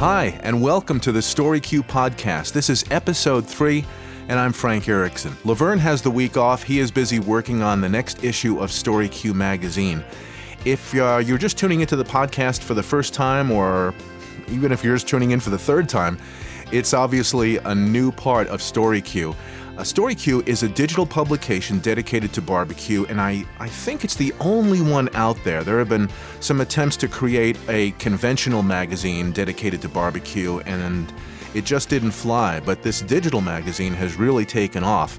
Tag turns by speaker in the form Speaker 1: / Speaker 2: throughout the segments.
Speaker 1: Hi, and welcome to the Story Q podcast. This is episode three, and I'm Frank Erickson. Laverne has the week off. He is busy working on the next issue of Story Q magazine. If uh, you're just tuning into the podcast for the first time, or even if you're just tuning in for the third time, it's obviously a new part of Story Q. Is a digital publication dedicated to barbecue, and I, I think it's the only one out there. There have been some attempts to create a conventional magazine dedicated to barbecue, and it just didn't fly. But this digital magazine has really taken off.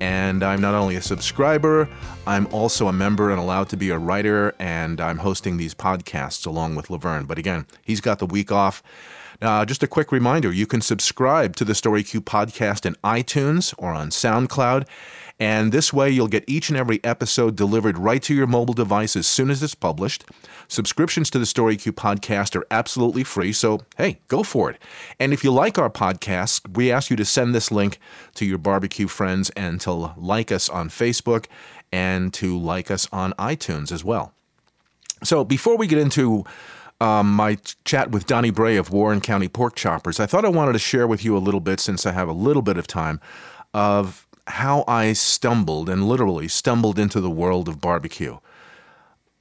Speaker 1: And I'm not only a subscriber, I'm also a member and allowed to be a writer, and I'm hosting these podcasts along with Laverne. But again, he's got the week off. Uh, just a quick reminder you can subscribe to the StoryQ podcast in iTunes or on SoundCloud. And this way, you'll get each and every episode delivered right to your mobile device as soon as it's published. Subscriptions to the StoryQ podcast are absolutely free, so hey, go for it. And if you like our podcast, we ask you to send this link to your barbecue friends and to like us on Facebook and to like us on iTunes as well. So before we get into um, my chat with Donnie Bray of Warren County Pork Choppers, I thought I wanted to share with you a little bit, since I have a little bit of time, of how I stumbled and literally stumbled into the world of barbecue.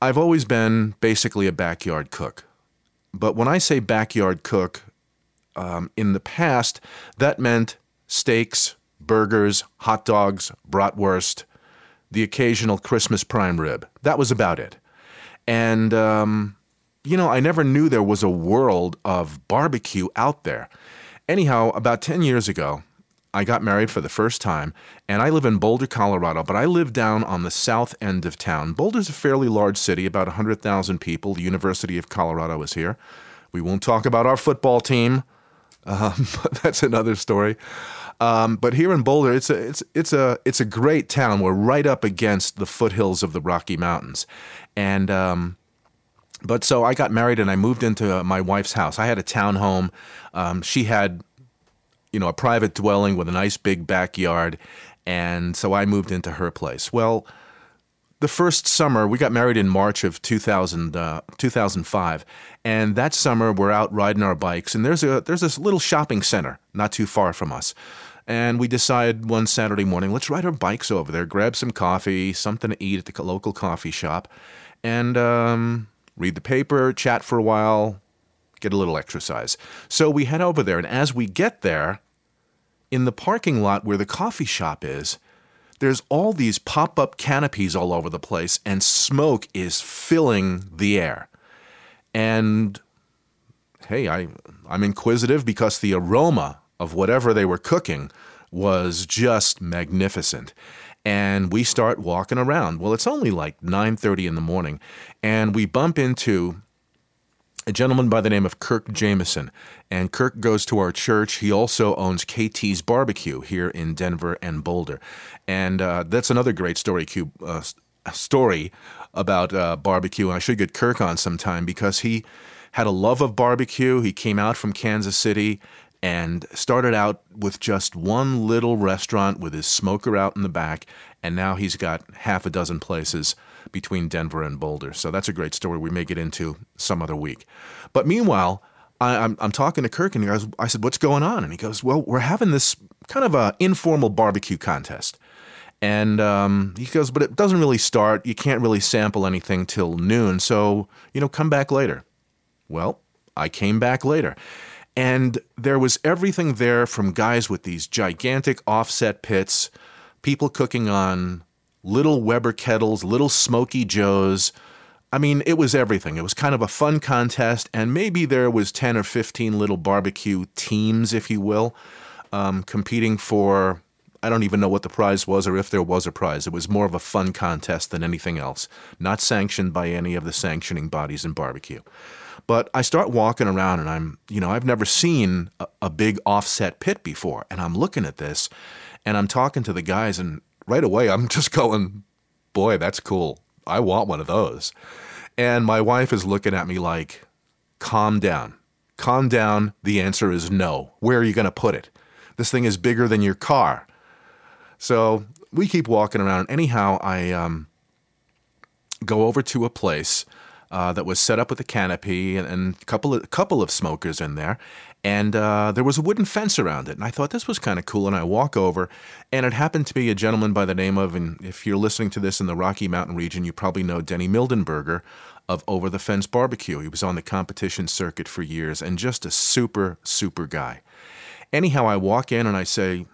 Speaker 1: I've always been basically a backyard cook. But when I say backyard cook, um, in the past, that meant steaks, burgers, hot dogs, bratwurst, the occasional Christmas prime rib. That was about it. And um, you know, I never knew there was a world of barbecue out there. Anyhow, about 10 years ago, I got married for the first time, and I live in Boulder, Colorado, but I live down on the south end of town. Boulder's a fairly large city, about 100,000 people. The University of Colorado is here. We won't talk about our football team, um, but that's another story. Um, but here in Boulder, it's a it's it's a it's a great town. We're right up against the foothills of the Rocky Mountains, and um, but so I got married and I moved into my wife's house. I had a townhome. Um, she had, you know, a private dwelling with a nice big backyard, and so I moved into her place. Well, the first summer we got married in March of 2000, uh, 2005, and that summer we're out riding our bikes, and there's a there's this little shopping center not too far from us. And we decide one Saturday morning, let's ride our bikes over there, grab some coffee, something to eat at the local coffee shop, and um, read the paper, chat for a while, get a little exercise. So we head over there, and as we get there, in the parking lot where the coffee shop is, there's all these pop up canopies all over the place, and smoke is filling the air. And hey, I, I'm inquisitive because the aroma of whatever they were cooking was just magnificent and we start walking around. Well, it's only like 9:30 in the morning, and we bump into a gentleman by the name of Kirk Jameson. And Kirk goes to our church. He also owns KT's Barbecue here in Denver and Boulder. And uh, that's another great story, uh, story about uh, barbecue. I should get Kirk on sometime because he had a love of barbecue. He came out from Kansas City and started out with just one little restaurant with his smoker out in the back, and now he's got half a dozen places between Denver and Boulder. So that's a great story we may get into some other week. But meanwhile, I, am I'm, I'm talking to Kirk, and he goes, I said, "What's going on?" And he goes, "Well, we're having this kind of a informal barbecue contest." And um, he goes, but it doesn't really start. You can't really sample anything till noon. So, you know, come back later. Well, I came back later. And there was everything there from guys with these gigantic offset pits, people cooking on little Weber kettles, little Smoky Joes. I mean, it was everything. It was kind of a fun contest, and maybe there was 10 or 15 little barbecue teams, if you will, um, competing for I don't even know what the prize was or if there was a prize. It was more of a fun contest than anything else, not sanctioned by any of the sanctioning bodies in barbecue. But I start walking around and I'm, you know, I've never seen a, a big offset pit before. And I'm looking at this and I'm talking to the guys, and right away I'm just going, boy, that's cool. I want one of those. And my wife is looking at me like, calm down. Calm down. The answer is no. Where are you going to put it? This thing is bigger than your car. So we keep walking around. Anyhow, I um, go over to a place uh, that was set up with a canopy and, and a couple of, couple of smokers in there. And uh, there was a wooden fence around it. And I thought this was kind of cool. And I walk over, and it happened to be a gentleman by the name of, and if you're listening to this in the Rocky Mountain region, you probably know Denny Mildenberger of Over the Fence Barbecue. He was on the competition circuit for years and just a super, super guy. Anyhow, I walk in and I say,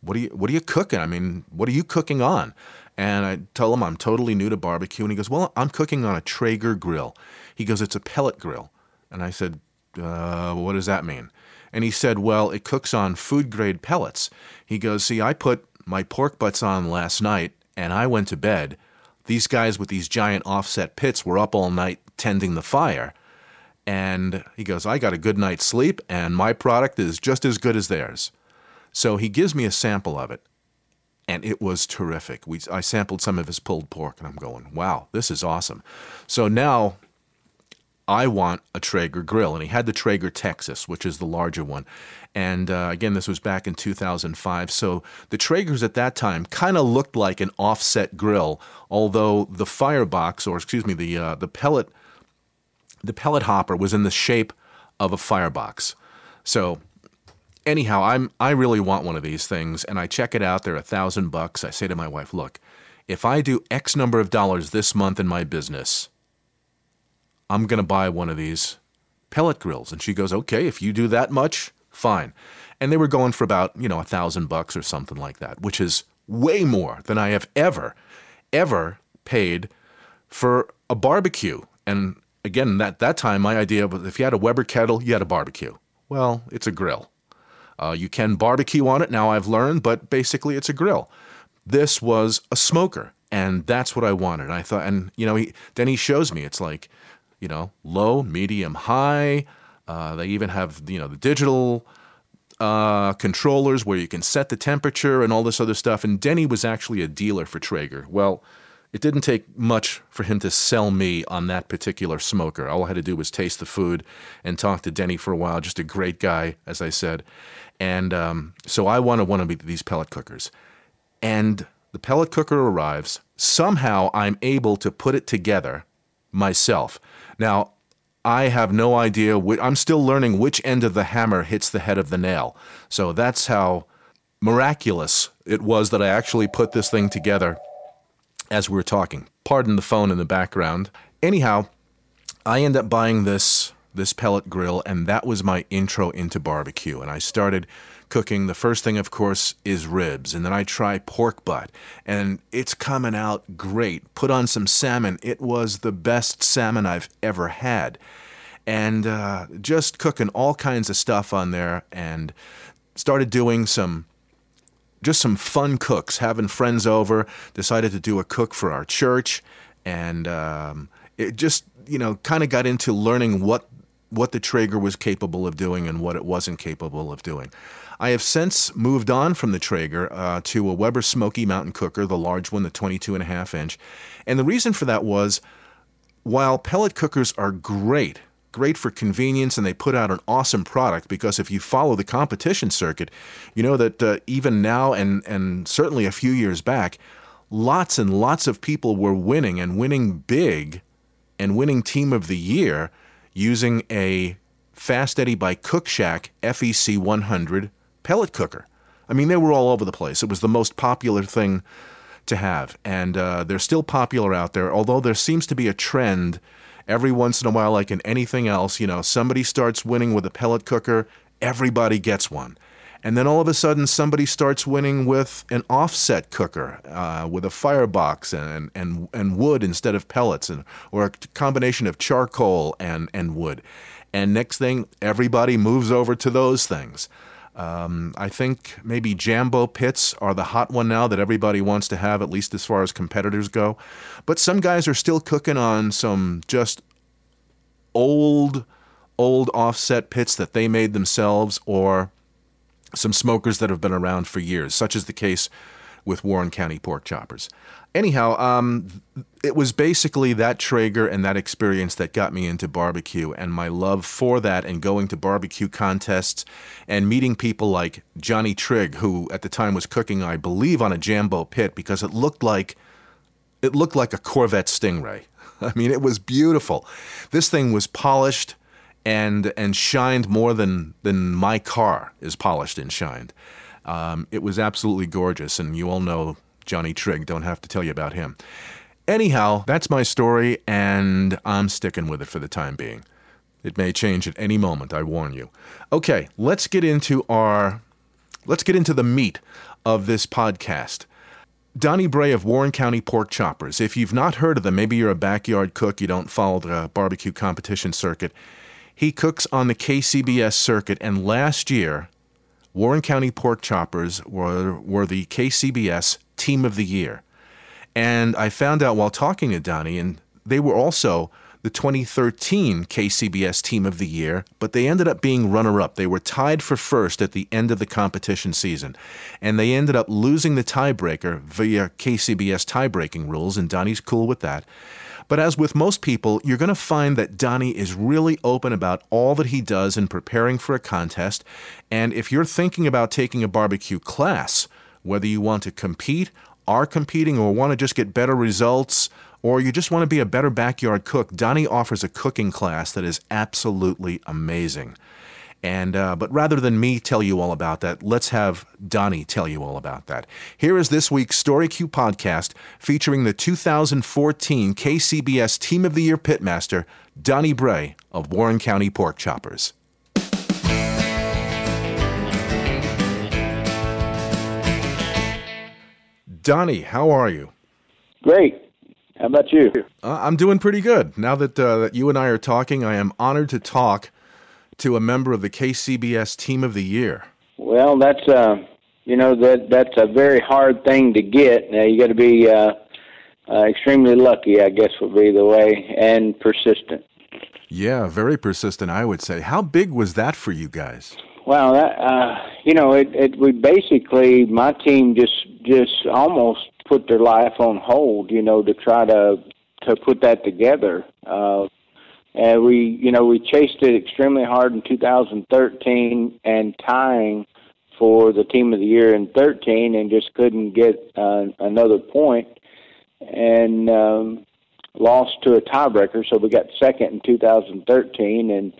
Speaker 1: what are you what are you cooking? I mean, what are you cooking on? And I tell him I'm totally new to barbecue, and he goes, "Well, I'm cooking on a Traeger grill." He goes, "It's a pellet grill," and I said, uh, "What does that mean?" And he said, "Well, it cooks on food grade pellets." He goes, "See, I put my pork butts on last night, and I went to bed. These guys with these giant offset pits were up all night tending the fire." And he goes, I got a good night's sleep, and my product is just as good as theirs. So he gives me a sample of it, and it was terrific. We, I sampled some of his pulled pork, and I'm going, wow, this is awesome. So now I want a Traeger grill. And he had the Traeger Texas, which is the larger one. And uh, again, this was back in 2005. So the Traegers at that time kind of looked like an offset grill, although the firebox, or excuse me, the, uh, the pellet, the pellet hopper was in the shape of a firebox. So anyhow, I'm I really want one of these things, and I check it out. They're a thousand bucks. I say to my wife, "Look, if I do X number of dollars this month in my business, I'm to buy one of these pellet grills." And she goes, "Okay, if you do that much, fine." And they were going for about you know a thousand bucks or something like that, which is way more than I have ever, ever paid for a barbecue. And again, that that time, my idea was if you had a Weber kettle, you had a barbecue. Well, it's a grill. Uh, you can barbecue on it now, I've learned, but basically it's a grill. This was a smoker, and that's what I wanted. I thought, and you know, he, then he shows me it's like, you know, low, medium, high. Uh, they even have you know the digital uh, controllers where you can set the temperature and all this other stuff. And Denny was actually a dealer for Traeger. Well, it didn't take much for him to sell me on that particular smoker. All I had to do was taste the food and talk to Denny for a while. Just a great guy, as I said. And um, so I wanted one of these pellet cookers. And the pellet cooker arrives. Somehow I'm able to put it together myself. Now, I have no idea. I'm still learning which end of the hammer hits the head of the nail. So that's how miraculous it was that I actually put this thing together as we were talking. Pardon the phone in the background. Anyhow, I end up buying this this pellet grill, and that was my intro into barbecue. And I started cooking. The first thing, of course, is ribs, and then I try pork butt, and it's coming out great. Put on some salmon. It was the best salmon I've ever had. And uh, just cooking all kinds of stuff on there, and started doing some just some fun cooks, having friends over. Decided to do a cook for our church, and um, it just you know kind of got into learning what what the Traeger was capable of doing and what it wasn't capable of doing. I have since moved on from the Traeger uh, to a Weber Smoky Mountain Cooker, the large one, the 22 and a half inch. And the reason for that was while pellet cookers are great, great for convenience, and they put out an awesome product because if you follow the competition circuit, you know that uh, even now and, and certainly a few years back, lots and lots of people were winning and winning big and winning team of the year using a Fast Eddie by Cook Shack FEC 100 pellet cooker. I mean, they were all over the place. It was the most popular thing to have, and uh, they're still popular out there. Although there seems to be a trend every once in a while, like in anything else, you know, somebody starts winning with a pellet cooker, everybody gets one. And then all of a sudden, somebody starts winning with an offset cooker, uh, with a firebox and, and, and wood instead of pellets, and, or a combination of charcoal and, and wood. And next thing, everybody moves over to those things. Um, I think maybe Jambo pits are the hot one now that everybody wants to have, at least as far as competitors go. But some guys are still cooking on some just old, old offset pits that they made themselves or some smokers that have been around for years, such as the case with Warren County pork choppers. Anyhow, um, it was basically that Traeger and that experience that got me into barbecue and my love for that and going to barbecue contests and meeting people like Johnny Trigg, who at the time was cooking, I believe, on a Jambo pit because it looked like it looked like a Corvette Stingray. I mean, it was beautiful. This thing was polished and and shined more than than my car is polished and shined. Um, it was absolutely gorgeous, and you all know Johnny Trigg. Don't have to tell you about him. Anyhow, that's my story, and I'm sticking with it for the time being. It may change at any moment, I warn you. Okay, let's get into our let's get into the meat of this podcast. Donnie Bray of Warren County Pork Choppers. If you've not heard of them, maybe you're a backyard cook, you don't follow the barbecue competition circuit. He cooks on the KCBS circuit, and last year, Warren County Pork Choppers were, were the KCBS Team of the Year. And I found out while talking to Donnie, and they were also the 2013 KCBS Team of the Year, but they ended up being runner up. They were tied for first at the end of the competition season, and they ended up losing the tiebreaker via KCBS tiebreaking rules, and Donnie's cool with that. But as with most people, you're going to find that Donnie is really open about all that he does in preparing for a contest. And if you're thinking about taking a barbecue class, whether you want to compete, are competing, or want to just get better results, or you just want to be a better backyard cook, Donnie offers a cooking class that is absolutely amazing. And uh, but rather than me tell you all about that, let's have Donnie tell you all about that. Here is this week's Story Q podcast featuring the 2014 KCBS Team of the Year Pitmaster, Donnie Bray of Warren County Pork Choppers. Donnie, how are you?
Speaker 2: Great. How about you?
Speaker 1: Uh, I'm doing pretty good. Now that, uh, that you and I are talking, I am honored to talk to a member of the KCBS Team of the Year.
Speaker 2: Well, that's uh, you know that that's a very hard thing to get. Now you got to be uh, uh, extremely lucky, I guess, would be the way, and persistent.
Speaker 1: Yeah, very persistent, I would say. How big was that for you guys?
Speaker 2: Well, that, uh, you know, it, it we basically my team just just almost put their life on hold, you know, to try to to put that together. Uh, and we, you know, we chased it extremely hard in 2013 and tying for the team of the year in 13 and just couldn't get uh, another point and um, lost to a tiebreaker. So we got second in 2013 and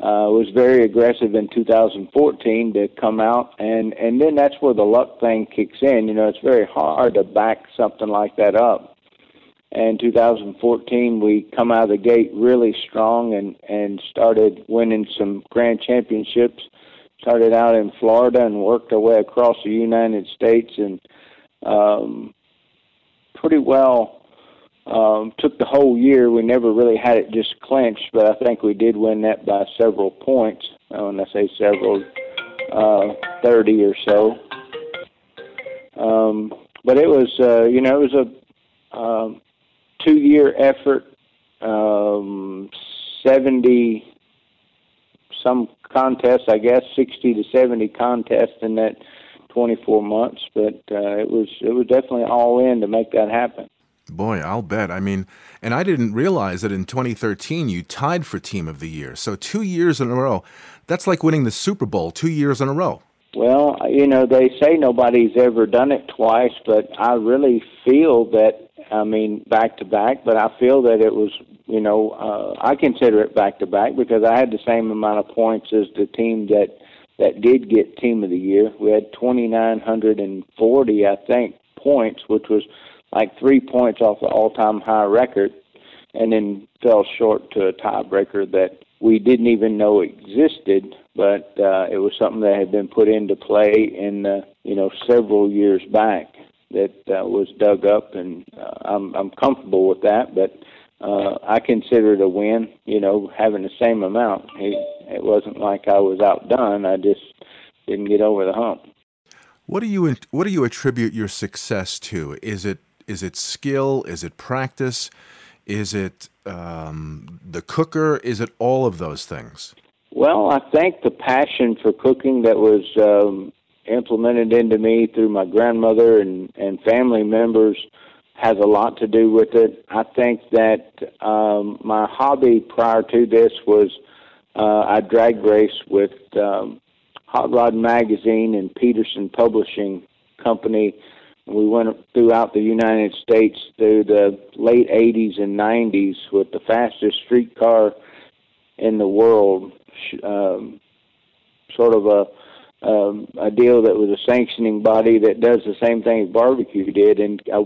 Speaker 2: uh, was very aggressive in 2014 to come out, and and then that's where the luck thing kicks in. You know, it's very hard to back something like that up. And 2014, we come out of the gate really strong and and started winning some grand championships. Started out in Florida and worked our way across the United States and um, pretty well um, took the whole year. We never really had it just clinched, but I think we did win that by several points. When I say several, uh, 30 or so. Um, but it was, uh, you know, it was a um, two-year effort, um, 70 some contests, I guess, 60 to 70 contests in that 24 months. But uh, it was it was definitely all in to make that happen.
Speaker 1: Boy, I'll bet. I mean, and I didn't realize that in 2013 you tied for Team of the Year. So two years in a row. That's like winning the Super Bowl two years in a row.
Speaker 2: Well, you know, they say nobody's ever done it twice, but I really feel that, I mean, back to back, but I feel that it was, you know, uh, I consider it back to back because I had the same amount of points as the team that that did get team of the year. We had 2940, I think, points, which was like three points off the all-time high record, and then fell short to a tiebreaker that we didn't even know existed, but uh, it was something that had been put into play in uh, you know several years back that uh, was dug up, and uh, I'm I'm comfortable with that, but. Uh, I consider it a win, you know, having the same amount. It, it wasn't like I was outdone. I just didn't get over the hump.
Speaker 1: What do you what do you attribute your success to? Is it is it skill? Is it practice? Is it um, the cooker? Is it all of those things?
Speaker 2: Well, I think the passion for cooking that was um, implemented into me through my grandmother and, and family members has a lot to do with it. I think that um, my hobby prior to this was uh, I drag race with um, Hot Rod Magazine and Peterson Publishing Company we went throughout the United States through the late 80s and 90s with the fastest streetcar in the world, um, sort of a um, a deal that was a sanctioning body that does the same thing barbecue did, and I,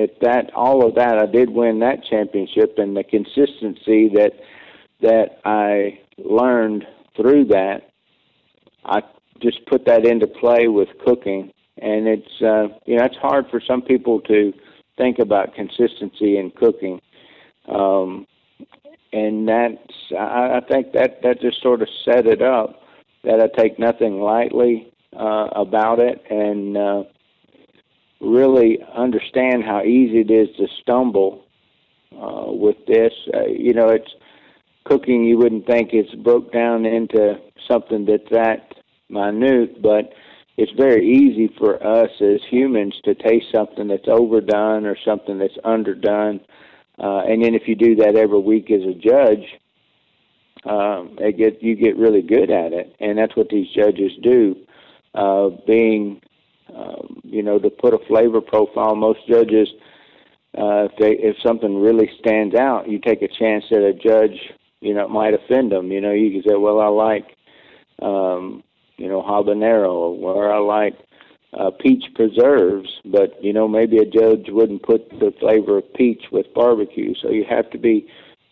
Speaker 2: at that all of that, I did win that championship, and the consistency that that I learned through that, I just put that into play with cooking, and it's uh, you know it's hard for some people to think about consistency in cooking. Um, and that's I, I think that that just sort of set it up that I take nothing lightly uh, about it and uh, really understand how easy it is to stumble uh, with this. Uh, you know, it's cooking. You wouldn't think it's broke down into something that's that minute, but it's very easy for us as humans to taste something that's overdone or something that's underdone uh, and then if you do that every week as a judge, um, it get you get really good at it, and that's what these judges do. Uh, being, um, you know, to put a flavor profile, most judges, uh, if they if something really stands out, you take a chance that a judge, you know, might offend them. You know, you can say, well, I like, um, you know, habanero, or I like uh, peach preserves, but you know maybe a judge wouldn't put the flavor of peach with barbecue. So you have to be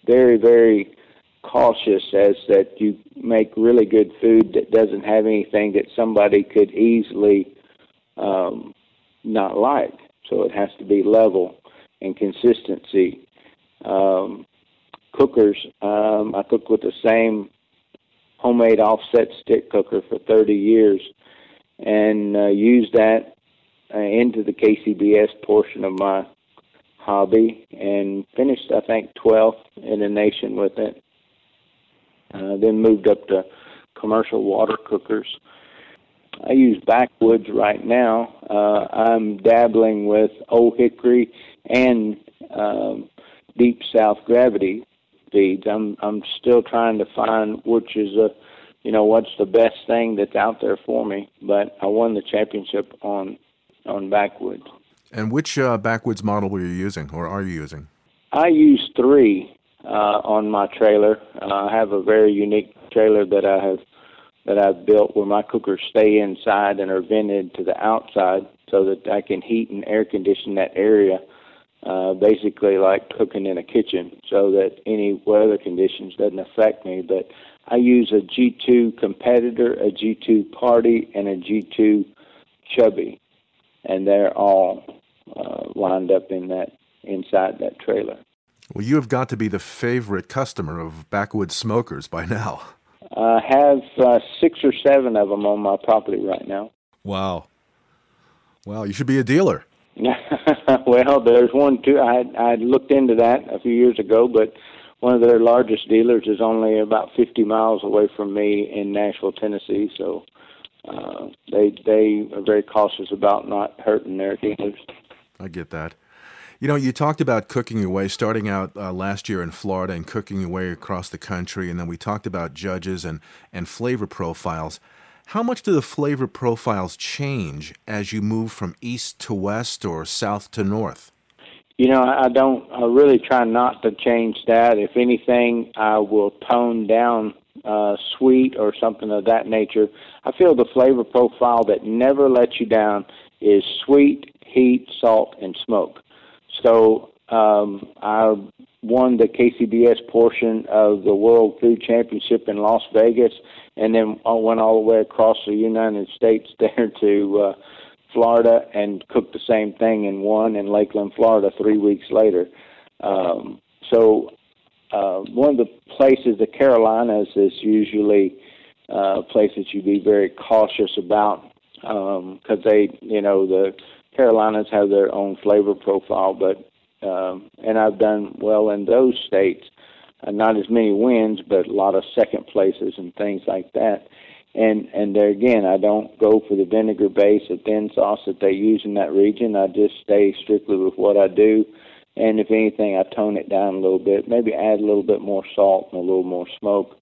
Speaker 2: very, very cautious as that you make really good food that doesn't have anything that somebody could easily um, not like. So it has to be level and consistency. Um, cookers, um, I cooked with the same homemade offset stick cooker for 30 years and uh, use that uh, into the KCBS portion of my hobby and finished, I think, 12th in the nation with it. Uh, then moved up to commercial water cookers. I use backwoods right now. Uh, I'm dabbling with Old Hickory and um, Deep South Gravity feeds. I'm I'm still trying to find which is a you know what's the best thing that's out there for me. But I won the championship on on backwoods.
Speaker 1: And which uh, backwoods model were you using, or are you using?
Speaker 2: I use three on my trailer. Uh, I have a very unique trailer that I have that I've built where my cookers stay inside and are vented to the outside, so that I can heat and air condition that area. Uh, basically, like cooking in a kitchen, so that any weather conditions doesn't affect me. But I use a G2 competitor, a G2 party, and a G2 chubby, and they're all uh, lined up in that inside that trailer.
Speaker 1: Well, you have got to be the favorite customer of Backwoods Smokers by now.
Speaker 2: I have uh, six or seven of them on my property right now.
Speaker 1: Wow. Wow, you should be a dealer.
Speaker 2: well, there's one too. I I looked into that a few years ago, but one of their largest dealers is only about 50 miles away from me in Nashville, Tennessee. So uh, they they are very cautious about not hurting their dealers.
Speaker 1: I get that. You know, you talked about cooking your way, starting out uh, last year in Florida and cooking your way across the country, and then we talked about judges and and flavor profiles. How much do the flavor profiles change as you move from east to west or south to north?
Speaker 2: You know, I don't. I really try not to change that. If anything, I will tone down uh, sweet or something of that nature. I feel the flavor profile that never lets you down is sweet, heat, salt, and smoke. So um, I won the KCBS portion of the World Food Championship in Las Vegas, and then I went all the way across the United States there to uh, Florida and cooked the same thing and won in Lakeland, Florida, three weeks later. Um, so uh, one of the places, the Carolinas, is usually uh, a place that you be very cautious about because um, they, you know, the Carolinas have their own flavor profile, but um, and I've done well in those states. Uh, not as many wins, but a lot of second places and things like that and and there again, I don't go for the vinegar base or thin sauce that they use in that region. I just stay strictly with what I do, and if anything, I tone it down a little bit. Maybe add a little bit more salt and a little more smoke,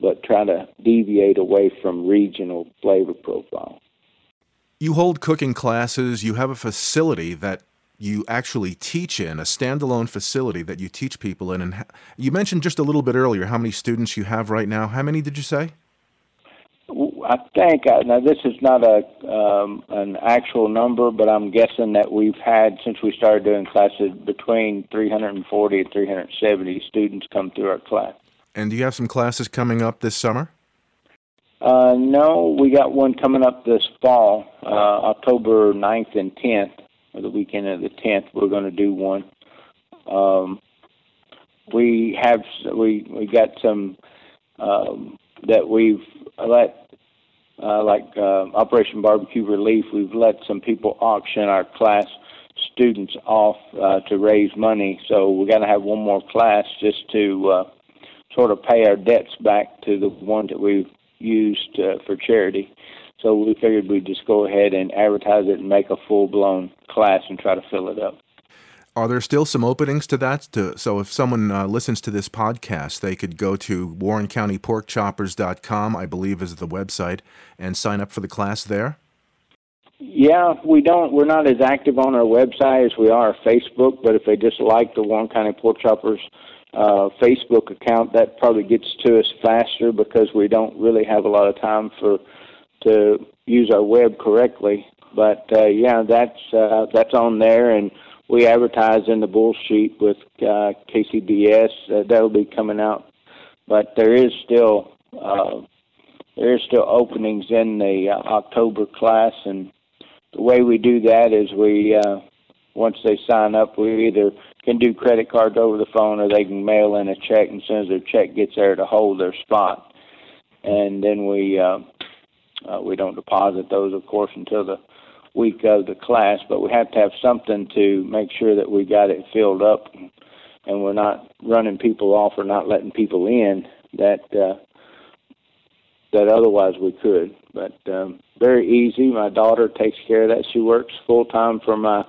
Speaker 2: but try to deviate away from regional flavor profile.
Speaker 1: You hold cooking classes, you have a facility that you actually teach in, a standalone facility that you teach people in. And you mentioned just a little bit earlier how many students you have right now. How many did you say?
Speaker 2: I think uh, now this is not a um, an actual number, but I'm guessing that we've had since we started doing classes between 340 and 370 students come through our class.
Speaker 1: And do you have some classes coming up this summer?
Speaker 2: Uh, no, we got one coming up this fall, uh, October 9th and 10th, or the weekend of the 10th. We're going to do one. Um, we have we we got some um, that we've let uh, like uh, Operation Barbecue Relief. We've let some people auction our class students off uh, to raise money. So we got to have one more class just to uh, sort of pay our debts back to the ones that we've used uh, for charity. So we figured we'd just go ahead and advertise it and make a full blown class and try to fill it up.
Speaker 1: Are there still some openings to that? To, so if someone uh, listens to this podcast, they could go to warrencountyporkchoppers.com, I believe is the website, and sign up for the class there?
Speaker 2: Yeah, we don't. We're not as active on our website as we are Facebook. But if they just like the Warren County Pork Choppers uh, Facebook account, that probably gets to us faster because we don't really have a lot of time for to use our web correctly. But uh, yeah, that's uh, that's on there, and we advertise in the Bull Sheet with uh, KCBS. Uh, that'll be coming out, but there is still uh, there is still openings in the uh, October class, and the way we do that is we uh, once they sign up, we either can do credit cards over the phone or they can mail in a check, and as soon as their check gets there to hold their spot, and then we uh, uh, we don't deposit those, of course, until the week of the class, but we have to have something to make sure that we got it filled up and we're not running people off or not letting people in that uh, that otherwise we could. But um, very easy. My daughter takes care of that. She works full time for my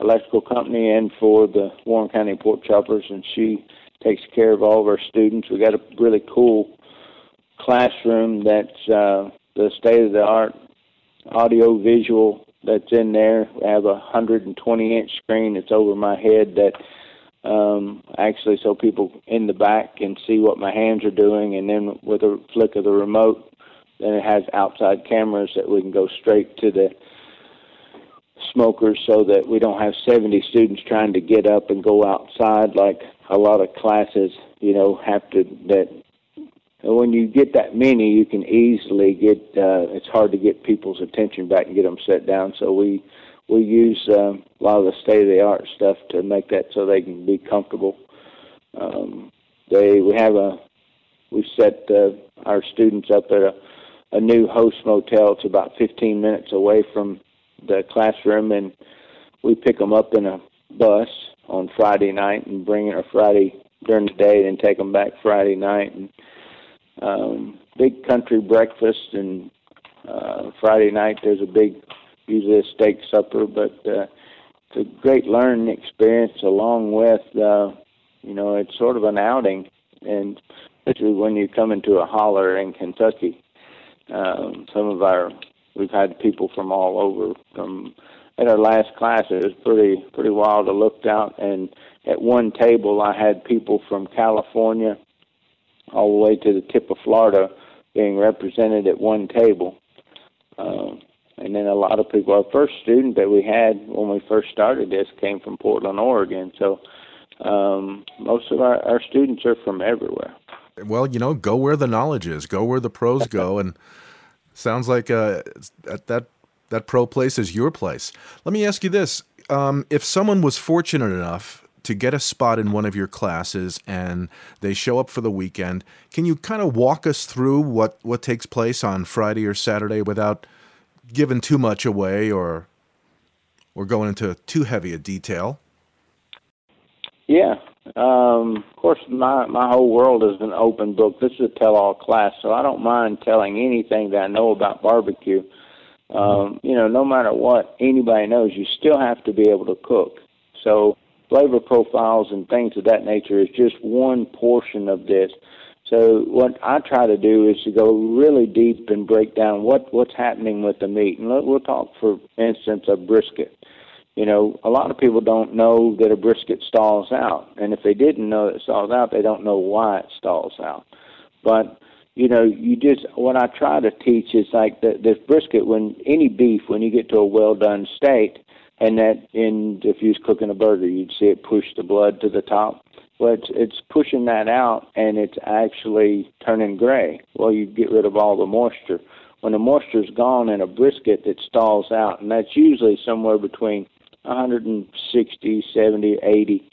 Speaker 2: electrical company and for the Warren County Pork Choppers, and she takes care of all of our students. We got a really cool classroom that's uh, the state of the art audio visual that's in there. We have a 120 inch screen that's over my head that um, actually so people in the back can see what my hands are doing, and then with a flick of the remote, then it has outside cameras that we can go straight to the smokers so that we don't have 70 students trying to get up and go outside like a lot of classes, you know, have to that when you get that many, you can easily get. Uh, it's hard to get people's attention back and get them set down. So we we use uh, a lot of the state of the art stuff to make that so they can be comfortable. Um, they we have a we set uh, our students up at a, a new host motel. It's about 15 minutes away from the classroom, and we pick them up in a bus on Friday night and bring it or Friday during the day, and take them back Friday night and um, big country breakfast, and uh, Friday night there's a big, usually a steak supper, but uh, it's a great learning experience along with, uh, you know, it's sort of an outing, and especially when you come into a holler in Kentucky. Um, some of our, we've had people from all over. From at our last class, it was pretty pretty wild to look out, and at one table I had people from California, all the way to the tip of Florida being represented at one table. Um, and then a lot of people, our first student that we had when we first started this came from Portland, Oregon. So um, most of our, our students are from everywhere.
Speaker 1: Well, you know, go where the knowledge is, go where the pros go. And sounds like uh, that, that pro place is your place. Let me ask you this. Um, if someone was fortunate enough to get a spot in one of your classes and they show up for the weekend. Can you kind of walk us through what, what takes place on Friday or Saturday without giving too much away or or going into too heavy a detail?
Speaker 2: Yeah. Um, of course, my, my whole world is an open book. This is a tell-all class, so I don't mind telling anything that I know about barbecue. Um, you know, no matter what anybody knows, you still have to be able to cook. So flavor profiles and things of that nature is just one portion of this. So what I try to do is to go really deep and break down what what's happening with the meat. And we'll talk, for instance, a brisket. You know, a lot of people don't know that a brisket stalls out, and if they didn't know it stalls out, they don't know why it stalls out. But you know, you just what I try to teach is like the, this brisket. When any beef, when you get to a well done state, and that in if you was cooking a burger, you'd see it push the blood to the top well, it's, it's pushing that out and it's actually turning gray. Well, you get rid of all the moisture. When the moisture's gone in a brisket, it stalls out, and that's usually somewhere between 160, 70, 80.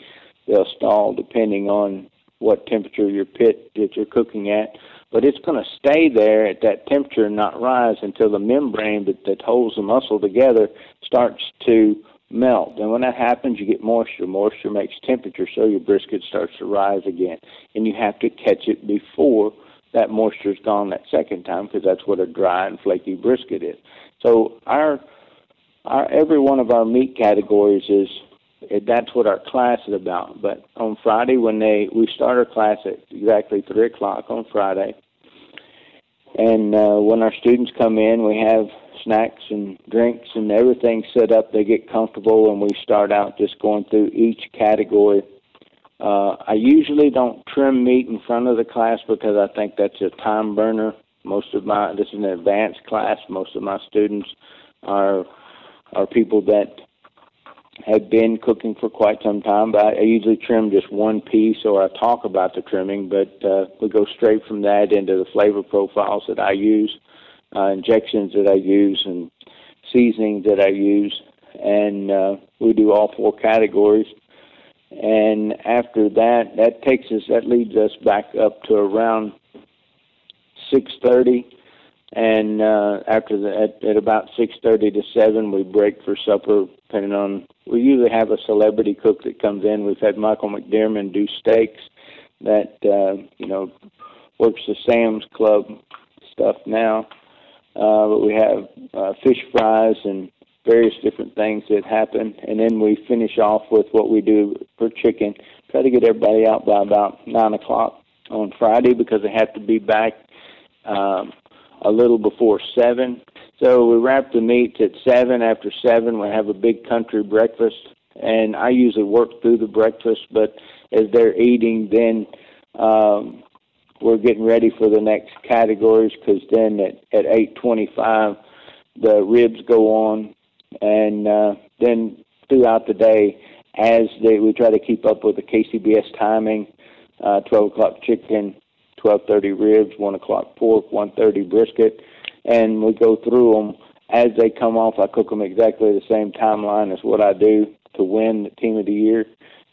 Speaker 2: They'll stall depending on what temperature your pit that you're cooking at. But it's going to stay there at that temperature and not rise until the membrane that, that holds the muscle together starts to melt. And when that happens, you get moisture. Moisture makes temperature, so your brisket starts to rise again. And you have to catch it before that moisture's gone that second time because that's what a dry and flaky brisket is. So our our every one of our meat categories is that's what our class is about. But on Friday when they we start our class at exactly three o'clock on Friday, and uh, when our students come in, we have snacks and drinks and everything set up. They get comfortable, and we start out just going through each category. Uh, I usually don't trim meat in front of the class because I think that's a time burner. Most of my this is an advanced class. Most of my students are are people that have been cooking for quite some time, but I, I usually trim just one piece or I talk about the trimming, but uh, we go straight from that into the flavor profiles that I use uh, injections that I use and seasonings that I use, and uh, we do all four categories. And after that, that takes us, that leads us back up to around 6:30, and uh, after that, at, at about 6:30 to 7, we break for supper. Depending on, we usually have a celebrity cook that comes in. We've had Michael McDermott do steaks that uh, you know works the Sam's Club stuff now uh, but we have uh, fish fries and various different things that happen, and then we finish off with what we do for chicken. Try to get everybody out by about nine o'clock on Friday because they have to be back um, a little before seven. So we wrap the meats at seven. After seven, we have a big country breakfast, and I usually work through the breakfast. But as they're eating, then um, we're getting ready for the next categories because then at at 8:25 the ribs go on, and uh, then throughout the day, as they we try to keep up with the KCBS timing, uh, 12 o'clock chicken, 12:30 ribs, 1 o'clock pork, 1:30 brisket, and we go through them as they come off. I cook them exactly the same timeline as what I do to win the team of the year,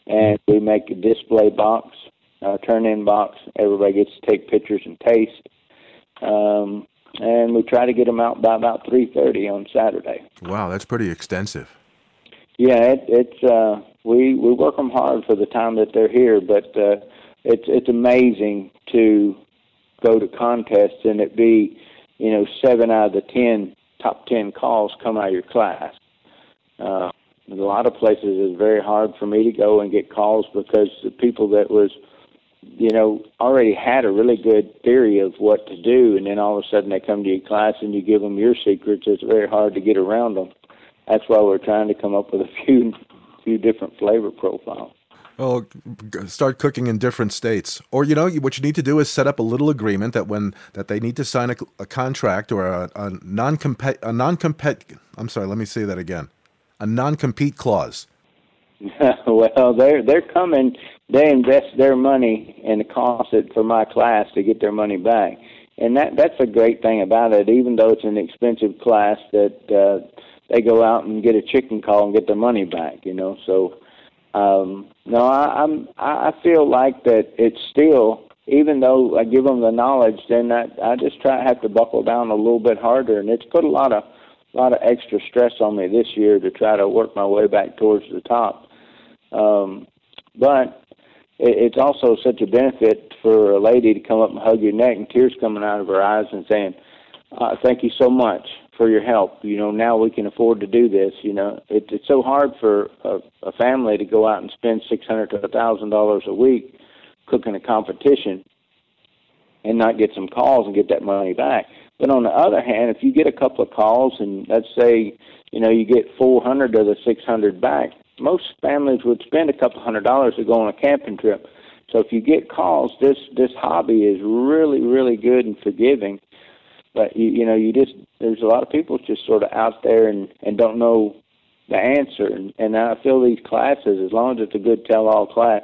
Speaker 2: and we make a display box uh, turn in box. Everybody gets to take pictures and taste. Um, and we try to get them out by about 3:30 on Saturday.
Speaker 1: Wow, that's pretty extensive.
Speaker 2: Yeah, it, it's uh, we we work them hard for the time that they're here, but uh, it's it's amazing to go to contests and it be, you know, seven out of the ten top ten calls come out of your class. Uh, a lot of places it's very hard for me to go and get calls because the people that was you know, already had a really good theory of what to do, and then all of a sudden they come to your class and you give them your secrets. It's very hard to get around them. That's why we're trying to come up with a few few different flavor profiles.
Speaker 1: Well, start cooking in different states, or you know, what you need to do is set up a little agreement that when that they need to sign a, a contract or a, a non compete a non compete. I'm sorry, let me say that again. A non compete clause.
Speaker 2: well, they're they're coming they invest their money in the cost it for my class to get their money back. And that that's a great thing about it. Even though it's an expensive class, that uh, they go out and get a chicken call and get their money back. You know, so um, no, I, I'm I feel like that it's still even though I give them the knowledge, then I, I just try have to buckle down a little bit harder, and it's put a lot of a lot of extra stress on me this year to try to work my way back towards the top. Um, but it, it's also such a benefit for a lady to come up and hug your neck and tears coming out of her eyes and saying, uh, "Thank you so much for your help. You know, now we can afford to do this. You know, it, it's so hard for a, a family to go out and spend six hundred to a thousand dollars a week cooking a competition, and not get some calls and get that money back. But on the other hand, if you get a couple of calls and let's say, you know, you get 400 of the 600 back, most families would spend a couple hundred dollars to go on a camping trip. So if you get calls, this this hobby is really really good and forgiving. But you you know you just there's a lot of people just sort of out there and and don't know the answer. And, and I feel these classes, as long as it's a good tell-all class,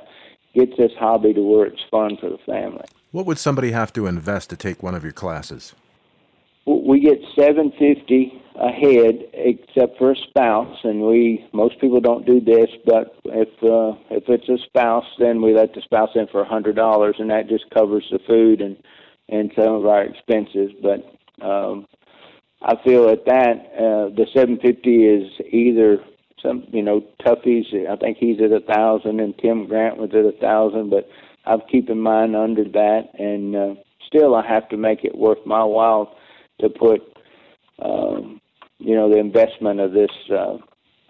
Speaker 2: gets this hobby to where it's fun for the family.
Speaker 1: What would somebody have to invest to take one of your classes?
Speaker 2: we get 750 a head except for a spouse and we most people don't do this but if uh if it's a spouse then we let the spouse in for a hundred dollars and that just covers the food and and some of our expenses but um i feel at that uh the 750 is either some you know Tuffy's i think he's at a thousand and tim grant was at a thousand but i'm keeping mine under that and uh still i have to make it worth my while to put um, you know the investment of this uh,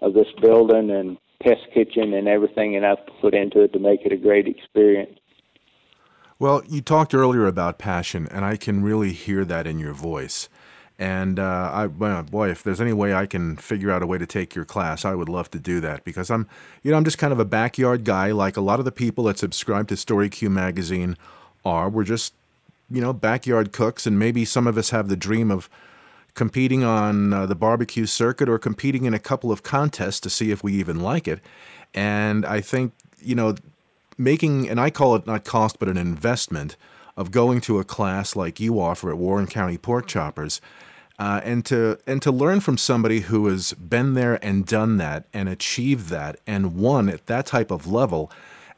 Speaker 2: of this building and test kitchen and everything and I've put into it to make it a great experience.
Speaker 1: Well, you talked earlier about passion, and I can really hear that in your voice. And uh, I, boy, if there's any way I can figure out a way to take your class, I would love to do that because I'm, you know, I'm just kind of a backyard guy, like a lot of the people that subscribe to Story Q magazine are. We're just you know, backyard cooks, and maybe some of us have the dream of competing on uh, the barbecue circuit or competing in a couple of contests to see if we even like it. And I think, you know, making, and I call it not cost, but an investment of going to a class like you offer at Warren County Pork Choppers. Uh, and to and to learn from somebody who has been there and done that and achieved that and won at that type of level,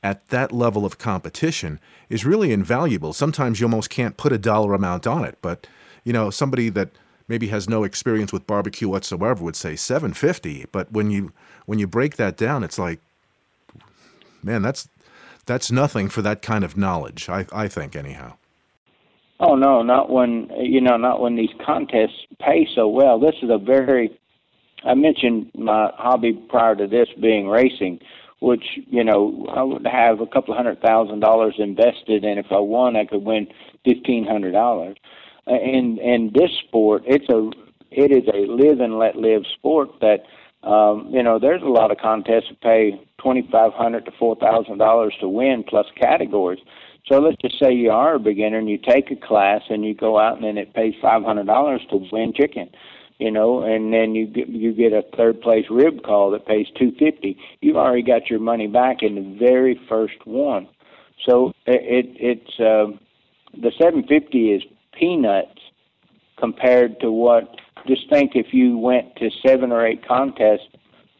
Speaker 1: at that level of competition is really invaluable. Sometimes you almost can't put a dollar amount on it, but you know, somebody that maybe has no experience with barbecue whatsoever would say 750, but when you when you break that down, it's like man, that's that's nothing for that kind of knowledge. I I think anyhow.
Speaker 2: Oh no, not when you know, not when these contests pay so well. This is a very I mentioned my hobby prior to this being racing which you know I would have a couple hundred thousand dollars invested, and if I won, I could win fifteen hundred dollars. In in this sport, it's a it is a live and let live sport that um, you know there's a lot of contests that pay twenty five hundred to four thousand dollars to win plus categories. So let's just say you are a beginner and you take a class and you go out and then it pays five hundred dollars to win chicken you know, and then you get you get a third place rib call that pays two fifty. You've already got your money back in the very first one. So it, it it's uh, the seven fifty is peanuts compared to what. Just think if you went to seven or eight contests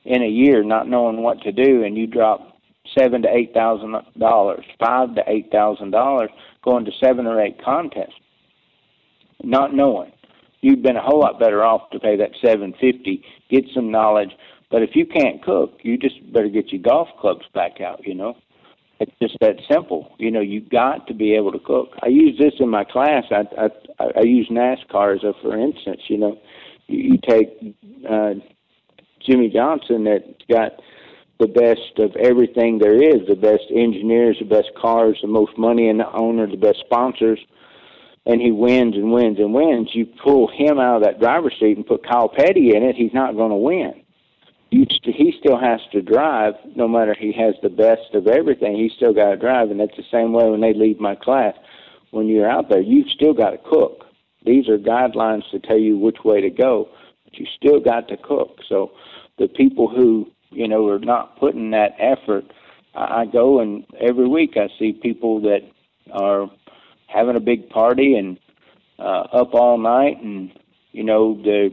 Speaker 2: in a year, not knowing what to do, and you drop seven to eight thousand dollars, five to eight thousand dollars, going to seven or eight contests, not knowing You'd been a whole lot better off to pay that seven fifty, get some knowledge. But if you can't cook, you just better get your golf clubs back out. You know, it's just that simple. You know, you got to be able to cook. I use this in my class. I I, I use NASCAR as a for instance. You know, you, you take uh, Jimmie Johnson that got the best of everything there is, the best engineers, the best cars, the most money in the owner, the best sponsors and he wins and wins and wins, you pull him out of that driver's seat and put Kyle Petty in it, he's not going to win. You he still has to drive, no matter he has the best of everything. He's still got to drive, and that's the same way when they leave my class. When you're out there, you've still got to cook. These are guidelines to tell you which way to go, but you still got to cook. So the people who you know are not putting that effort, I, go and every week I see people that are having a big party and uh, up all night, and you know the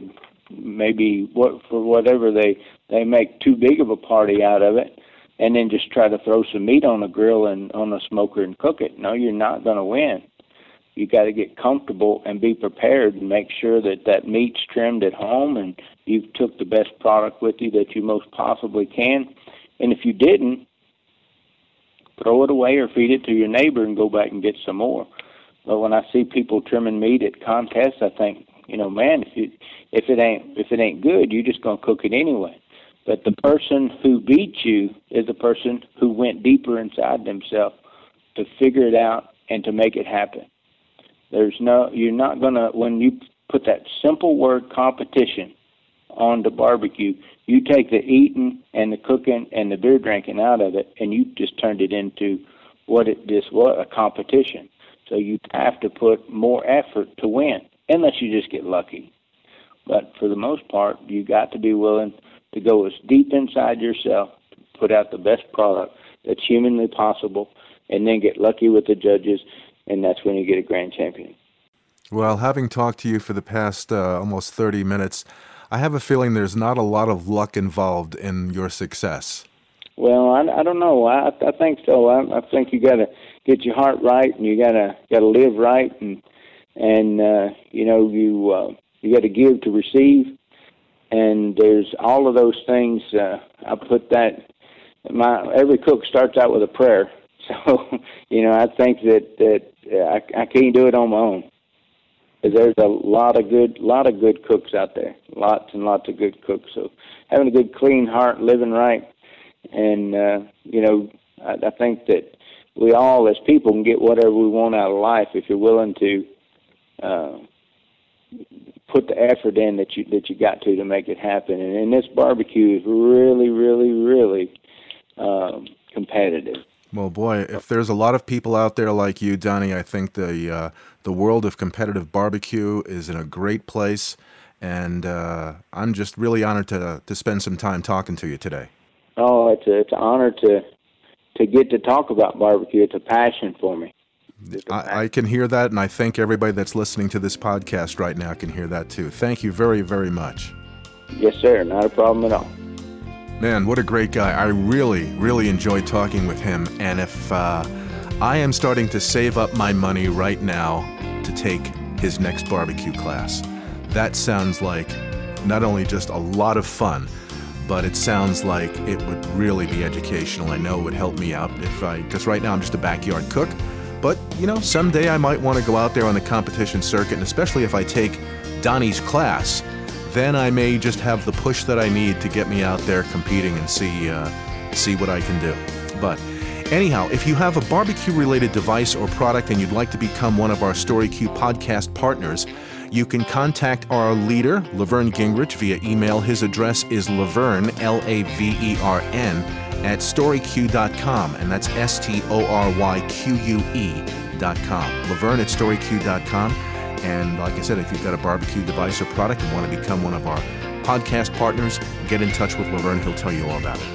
Speaker 2: maybe what for whatever they they make too big of a party out of it, and then just try to throw some meat on a grill and on a smoker and cook it. No, you're not going to win. You got to get comfortable and be prepared and make sure that that meat's trimmed at home and you took the best product with you that you most possibly can. And if you didn't, throw it away or feed it to your neighbor and go back and get some more. But when I see people trimming meat at contests, I think, you know, man, if you if it ain't if it ain't good, you're just gonna cook it anyway. But the person who beats you is the person who went deeper inside themselves to figure it out and to make it happen. There's no, you're not gonna when you put that simple word competition on the barbecue, you take the eating and the cooking and the beer drinking out of it, and you just turned it into what it just was a competition. So you have to put more effort to win, unless you just get lucky. But for the most part, you got to be willing to go as deep inside yourself to put out the best product that's humanly possible, and then get lucky with the judges, and that's when you get a grand champion.
Speaker 1: Well, having talked to you for the past uh, almost 30 minutes, I have a feeling there's not a lot of luck involved in your success.
Speaker 2: Well, I, I don't know. I, I think so. I, I think you got to get your heart right, and you got to got to live right, and and uh, you know you uh, you got to give to receive, and there's all of those things. Uh, I put that. My every cook starts out with a prayer, so you know I think that that uh, I, I can't do it on my own. There's a lot of good lot of good cooks out there. Lots and lots of good cooks. So having a good clean heart living right and uh you know I, I think that we all as people can get whatever we want out of life if you're willing to uh put the effort in that you that you got to to make it happen. And, and this barbecue is really really really um competitive
Speaker 1: well, boy, if there's a lot of people out there like you, Donnie, I think the uh, the world of competitive barbecue is in a great place, and uh, I'm just really honored to to spend some time talking to you today.
Speaker 2: Oh, it's a, it's an honor to to get to talk about barbecue. It's a passion for me.
Speaker 1: I, I, can hear that, and I think everybody that's listening to this podcast right now can hear that too. Thank you very, very much.
Speaker 2: Yes, sir. Not a problem at all.
Speaker 1: Man, what a great guy. I really, really enjoyed talking with him. And if uh, I am starting to save up my money right now to take his next barbecue class, that sounds like not only just a lot of fun, but it sounds like it would really be educational. I know it would help me out if I, because right now I'm just a backyard cook. But, you know, someday I might want to go out there on the competition circuit, and especially if I take Donnie's class then I may just have the push that I need to get me out there competing and see uh, see what I can do. But anyhow, if you have a barbecue related device or product and you'd like to become one of our StoryQ podcast partners, you can contact our leader, Lavern Gingrich, via email. His address is Lavern, L A V E R N, at storyq.com, and that's S T O R Y Q U E.com. Lavern at storyq.com. And like I said, if you've got a barbecue device or product and want to become one of our podcast partners, get in touch with Lavern. He'll tell you all about it.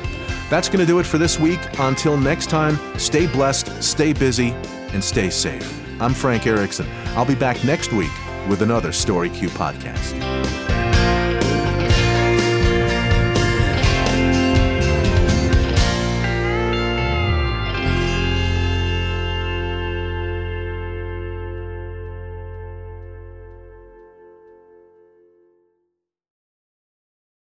Speaker 1: That's going to do it for this week. Until next time, stay blessed, stay busy, and stay safe. I'm Frank Erickson. I'll be back next week with another StoryQ podcast.